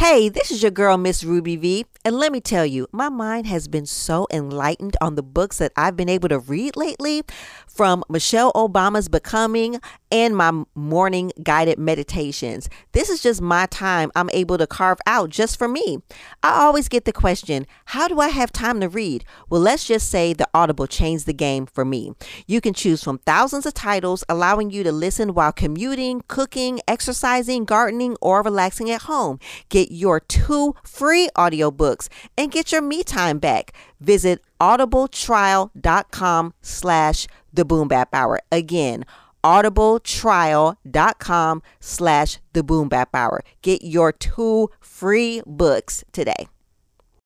Hey, this is your girl, Miss Ruby V, and let me tell you, my mind has been so enlightened on the books that I've been able to read lately from Michelle Obama's Becoming and my morning guided meditations. This is just my time I'm able to carve out just for me. I always get the question, how do I have time to read? Well, let's just say the Audible changed the game for me. You can choose from thousands of titles, allowing you to listen while commuting, cooking, exercising, gardening, or relaxing at home. Get your two free audiobooks and get your me time back. Visit audibletrial.com slash the boom bap hour. Again, audibletrial.com slash the boom bap hour. Get your two free books today.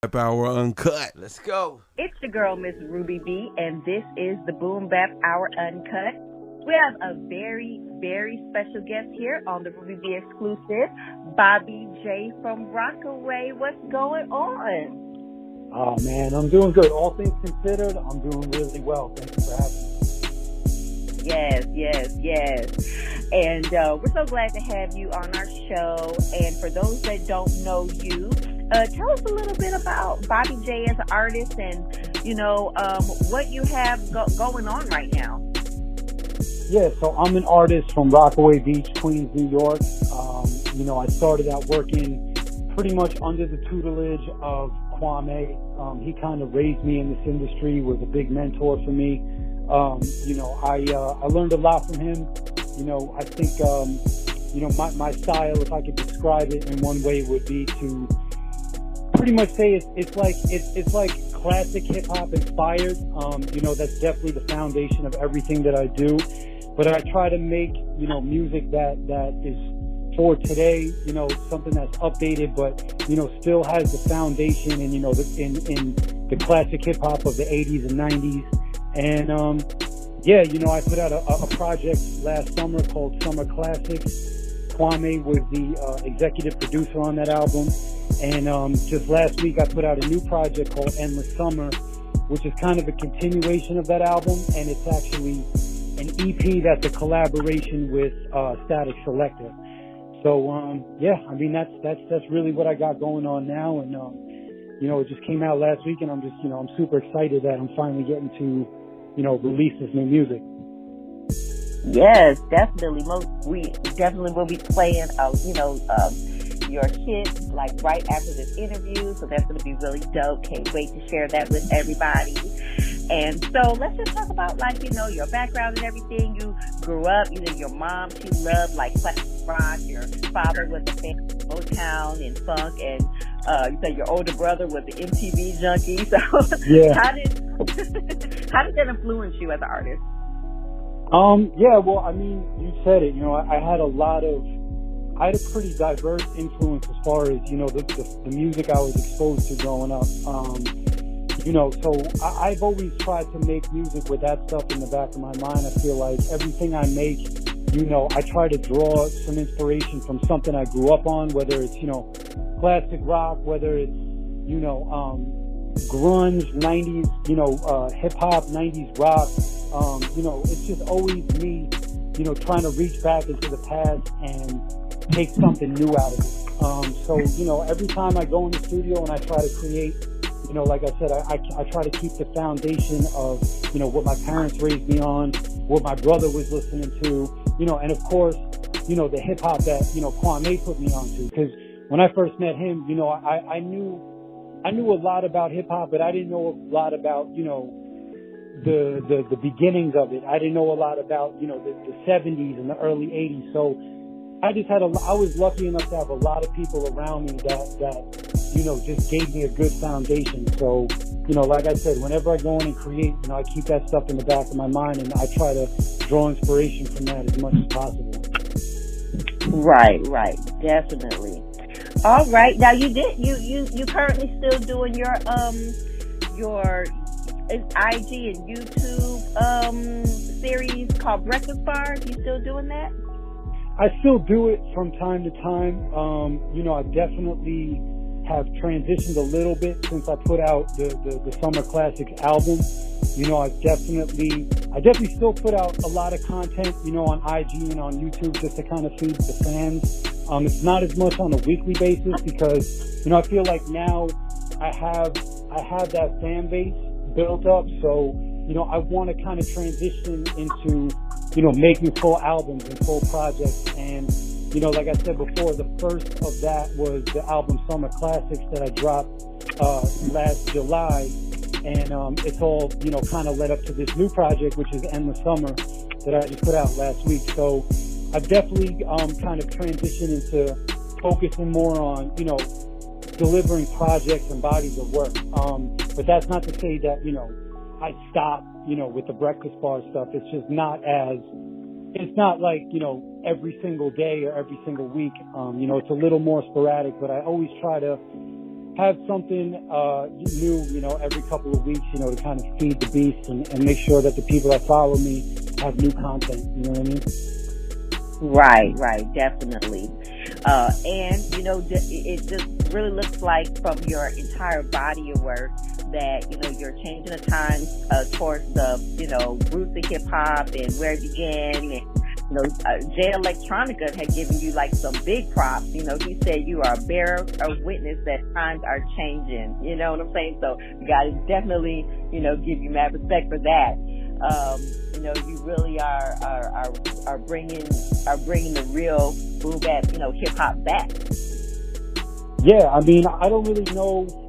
Bap Hour Uncut. Let's go. It's your girl, Miss Ruby V, and this is the Boom Bap Hour Uncut. We have a very, very special guest here on the Ruby V exclusive, Bobby J from Rockaway. What's going on? Oh man, I'm doing good. All things considered, I'm doing really well. Thank you for having me. Yes, yes, yes. And uh, we're so glad to have you on our show. And for those that don't know you, uh, tell us a little bit about Bobby J as an artist and, you know, um, what you have go- going on right now. Yeah, so I'm an artist from Rockaway Beach, Queens, New York. Um, you know, I started out working pretty much under the tutelage of Kwame. Um, he kind of raised me in this industry, was a big mentor for me. Um, you know, I uh, I learned a lot from him. You know, I think um, you know my my style, if I could describe it in one way, would be to pretty much say it's it's like it's it's like classic hip hop inspired. Um, you know, that's definitely the foundation of everything that I do. But I try to make you know music that that is for today. You know, something that's updated, but you know still has the foundation and you know the, in in the classic hip hop of the 80s and 90s. And um, yeah, you know, I put out a, a project last summer called Summer Classics. Kwame was the uh, executive producer on that album. And um, just last week, I put out a new project called Endless Summer, which is kind of a continuation of that album. And it's actually EP that's a collaboration with uh, Statik Selektah. So um, yeah, I mean that's that's that's really what I got going on now, and um, you know it just came out last week, and I'm just you know I'm super excited that I'm finally getting to you know release this new music. Yes, definitely. Most we definitely will be playing, uh, you know, um, your hit like right after this interview. So that's going to be really dope. Can't wait to share that with everybody. And so let's just talk about like, you know, your background and everything. You grew up, you know, your mom, she loved like classic rock. Your father was a fan of Motown and funk and, uh, you said your older brother was an MTV junkie. So Yeah. how did, how did that influence you as an artist? Um, yeah, well, I mean, you said it. You know, I, I had a lot of, I had a pretty diverse influence as far as you know the the, the music I was exposed to growing up. Um, you know, so I, I've always tried to make music with that stuff in the back of my mind. I feel like everything I make, you know, I try to draw some inspiration from something I grew up on, whether it's you know, classic rock, whether it's you know, um, grunge, 90s, you know, uh, hip hop, 90s rock. Um, you know, it's just always me, you know, trying to reach back into the past and take something new out of it. Um, so, you know, every time I go in the studio and I try to create, you know, like I said, I, I, I try to keep the foundation of, you know, what my parents raised me on, what my brother was listening to, you know, and of course, you know, the hip hop that, you know, Kwame put me onto. Because when I first met him, you know, I, I knew, I knew a lot about hip hop, but I didn't know a lot about, you know, the, the, the beginnings of it. I didn't know a lot about, you know, the, the 70s and the early 80s. So I just had a, I was lucky enough to have a lot of people around me that, that, you know, just gave me a good foundation. So, you know, like I said, whenever I go in and create, you know, I keep that stuff in the back of my mind and I try to draw inspiration from that as much as possible. Right, right, definitely. All right, now you did you you you currently still doing your um your IG and YouTube um series called Breakfast Bars. You still doing that? I still do it from time to time. Um, you know, I definitely have transitioned a little bit since I put out the, the, the Summer Classics album. You know, I definitely, I definitely still put out a lot of content, you know, on IG and on YouTube just to kind of feed the fans. Um, it's not as much on a weekly basis because, you know, I feel like now I have, I have that fan base built up. So, you know, I want to kind of transition into, you know, making full albums and full projects. And, you know, like I said before, the first of that was the album Summer Classics that I dropped, uh, last July. And, um, it's all, you know, kind of led up to this new project, which is Endless Summer that I just put out last week. So I've definitely, um, kind of transitioned into focusing more on, you know, delivering projects and bodies of work. Um, but that's not to say that, you know, I stop, you know, with the breakfast bar stuff. It's just not as, it's not like, you know, every single day or every single week. Um, you know, it's a little more sporadic, but I always try to have something, uh, new, you know, every couple of weeks, you know, to kind of feed the beast and, and make sure that the people that follow me have new content. You know what I mean? Right, right, definitely. Uh, and you know, it just really looks like from your entire body of work that you know you're changing the times uh, towards the you know roots of hip hop and where it began. And, you know, uh, Jay Electronica had given you like some big props. You know, he said you are a bearer of witness that times are changing. You know what I'm saying? So got to definitely, you know, give you mad respect for that. Um, you know, you really are, are, are, are bringing, are bringing the real boom bap, you know, hip hop back. Yeah. I mean, I don't really know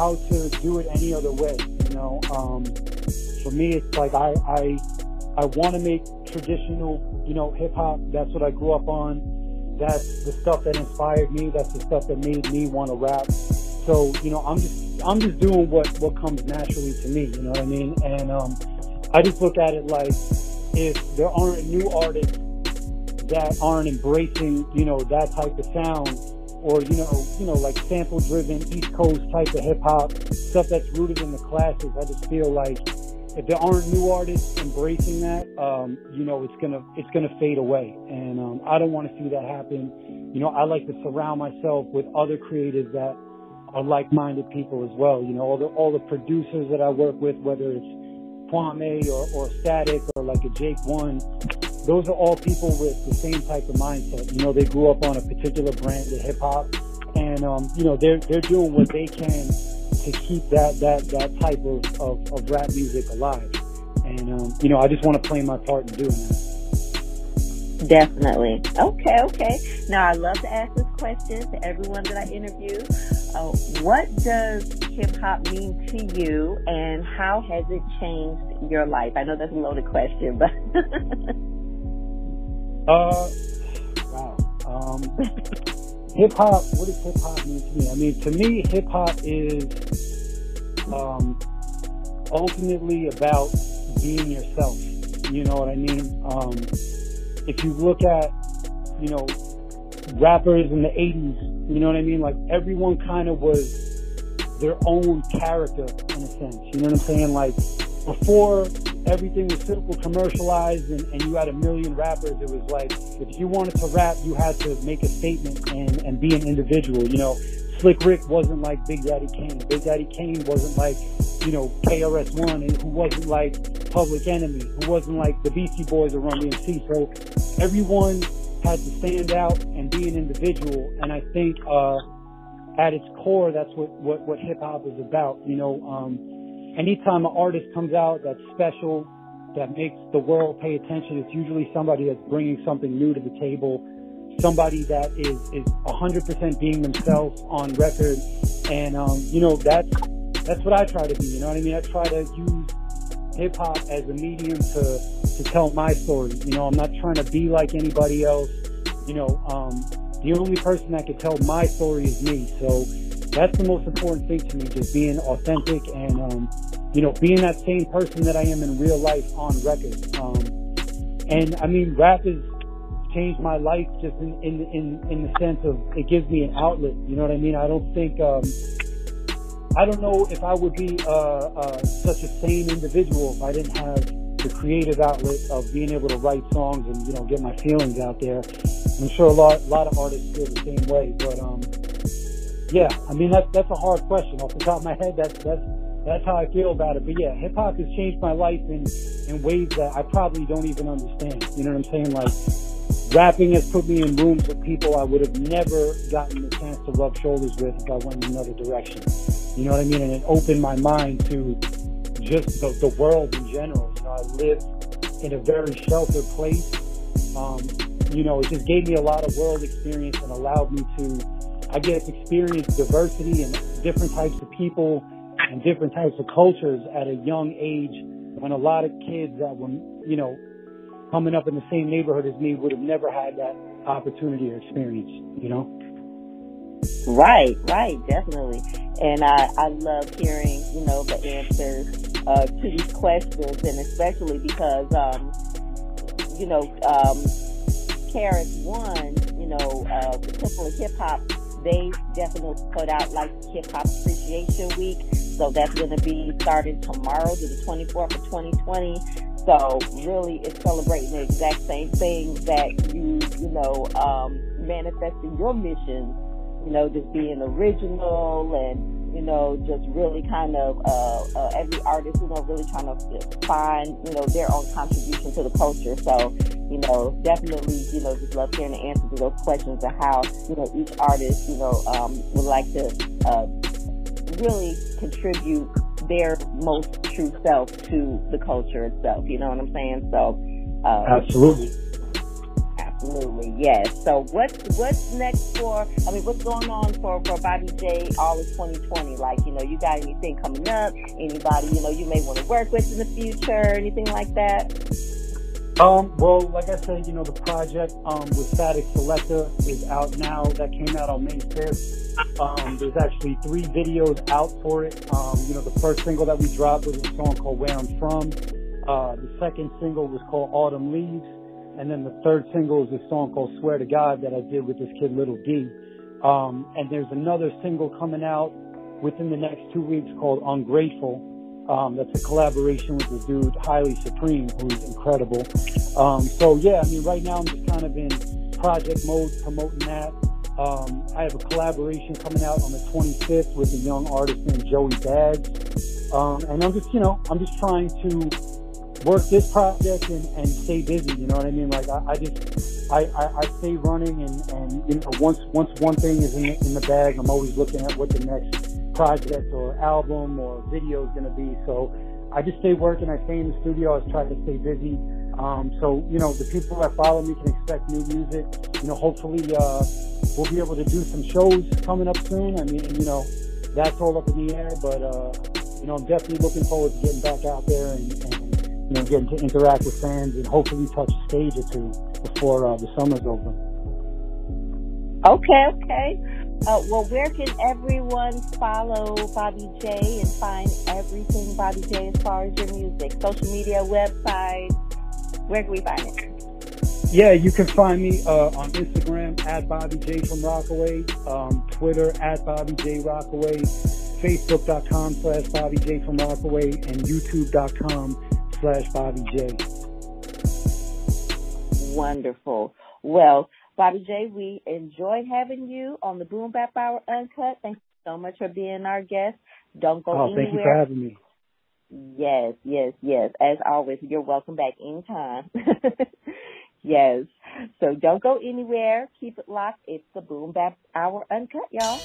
how to do it any other way. You know, um, for me, it's like I, I, I want to make traditional, you know, hip hop. That's what I grew up on. That's the stuff that inspired me. That's the stuff that made me want to rap. So, you know, I'm just, I'm just doing what, what comes naturally to me. You know what I mean? And, um, I just look at it like if there aren't new artists that aren't embracing, you know, that type of sound or, you know, you know, like sample driven East Coast type of hip hop, stuff that's rooted in the classics, I just feel like if there aren't new artists embracing that, um, you know, it's gonna it's gonna fade away, and um, I don't want to see that happen. You know, I like to surround myself with other creatives that are like-minded people as well. You know, all the all the producers that I work with, whether it's Kwame or, or Statik or like a Jake One, those are all people with the same type of mindset. You know, they grew up on a particular brand of hip hop, and um, you know they're they're doing what they can to keep that that that type of of, of rap music alive. And um, you know, I just want to play my part in doing that. Definitely. Okay, okay. Now I love to ask this question to everyone that I interview. Uh, what does hip hop mean to you, and how has it changed your life? I know that's a loaded question, but uh, wow. Um, hip hop. What does hip hop mean to me? I mean, to me, hip hop is um, ultimately about being yourself. You know what I mean? Um, if you look at, you know, rappers in the 80s, you know what I mean? Like everyone kind of was their own character in a sense. You know what I'm saying? Like before everything was super commercialized and, and you had a million rappers, it was like if you wanted to rap, you had to make a statement and, and be an individual. You know, Slick Rick wasn't like Big Daddy Kane. Big Daddy Kane wasn't like, you know, KRS-One, and who wasn't like Public Enemy, who wasn't like the Beastie Boys or Run DMC. So everyone had to stand out and be an individual. And I think, uh, at its core, that's what, what, what hip hop is about. You know, um, anytime an artist comes out that's special, that makes the world pay attention, it's usually somebody that's bringing something new to the table, somebody that is, is 100% being themselves on record. And, um, you know, that's, that's what I try to be. You know what I mean? I try to use hip hop as a medium to, to tell my story. You know, I'm not trying to be like anybody else. You know, um, the only person that can tell my story is me. So that's the most important thing to me, just being authentic and, um, you know, being that same person that I am in real life on record. Um, and I mean, rap has changed my life just in, in, in, in the sense of it gives me an outlet. You know what I mean? I don't think, um, I don't know if I would be, uh, uh, such a sane individual if I didn't have the creative outlet of being able to write songs and, you know, get my feelings out there. I'm sure a lot, a lot of artists feel the same way, but, um, yeah, I mean, that's, that's a hard question off the top of my head. That's, that's, that's how I feel about it. But yeah, hip hop has changed my life in, in ways that I probably don't even understand. You know what I'm saying? Like, rapping has put me in rooms with people I would have never gotten the chance to rub shoulders with if I went in another direction. You know what I mean? And it opened my mind to just the, the world in general. You know, I live in a very sheltered place. Um, you know, it just gave me a lot of world experience and allowed me to, I guess, experience diversity and different types of people and different types of cultures at a young age when a lot of kids that were, you know, coming up in the same neighborhood as me would have never had that opportunity or experience, you know? Right, right, definitely. And I, I love hearing, you know, the answers uh, to these questions, and especially because, um, you know, um, KRS One, you know, uh, the Temple of Hip Hop, they definitely put out like Hip Hop Appreciation Week. So that's going to be starting tomorrow to the 24th of 2020. So really, it's celebrating the exact same thing that you, you know, um, manifesting your mission. You know, just being original and you know, just really kind of uh, uh, every artist, you know, really trying to find you know their own contribution to the culture. So you know, definitely, you know, just love hearing the answers to those questions and how you know each artist, you know, um, would like to uh, really contribute their most true self to the culture itself. You know what I'm saying? So, uh, absolutely, absolutely, yes. So, what's what's next for? I mean, what's going on for for Bobby J all of 2020? Like, you know, you got anything coming up? Anybody you know you may want to work with in the future? Anything like that? Um, well, like I said, you know, the project um, with Statik Selektah is out now. That came out on May 5th. Um, there's actually three videos out for it. Um, you know, the first single that we dropped was a song called Where I'm From. Uh, the second single was called Autumn Leaves. And then the third single is a song called Swear to God that I did with this kid, Little D. Um, and there's another single coming out within the next two weeks called Ungrateful. Um, that's a collaboration with the dude Highly Supreme, who's incredible. Um, so yeah, I mean, right now I'm just kind of in project mode, promoting that. Um, I have a collaboration coming out on the 25th with a young artist named Joey Bags. Um, and I'm just, you know, I'm just trying to work this project and, and stay busy. You know what I mean? Like I, I just, I, I, I, stay running and, and, you know, once, once one thing is in, in the bag, I'm always looking at what the next project or album or video is going to be. So I just stay working. I stay in the studio. I try to stay busy. Um, so, you know, the people that follow me can expect new music. You know, hopefully, uh, we'll be able to do some shows coming up soon. I mean, you know, that's all up in the air, but, uh, you know, I'm definitely looking forward to getting back out there and, and you know, getting to interact with fans and hopefully touch a stage or two before uh, the summer's over. Okay, okay. Uh, well, where can everyone follow Bobby J and find everything Bobby J as far as your music, social media, website? Where can we find it? Yeah, you can find me uh, on Instagram at Bobby J from Rockaway, um, Twitter at Bobby J Rockaway, Facebook.com slash Bobby J from Rockaway, and YouTube.com slash Bobby J. Wonderful. Well, Bobby J, we enjoyed having you on the Boom Bap Hour Uncut. Thank you so much for being our guest. Don't go oh, anywhere. Thank you for having me. Yes, yes, yes. As always, you're welcome back anytime. yes. So don't go anywhere. Keep it locked. It's the Boom Bap Hour Uncut, y'all.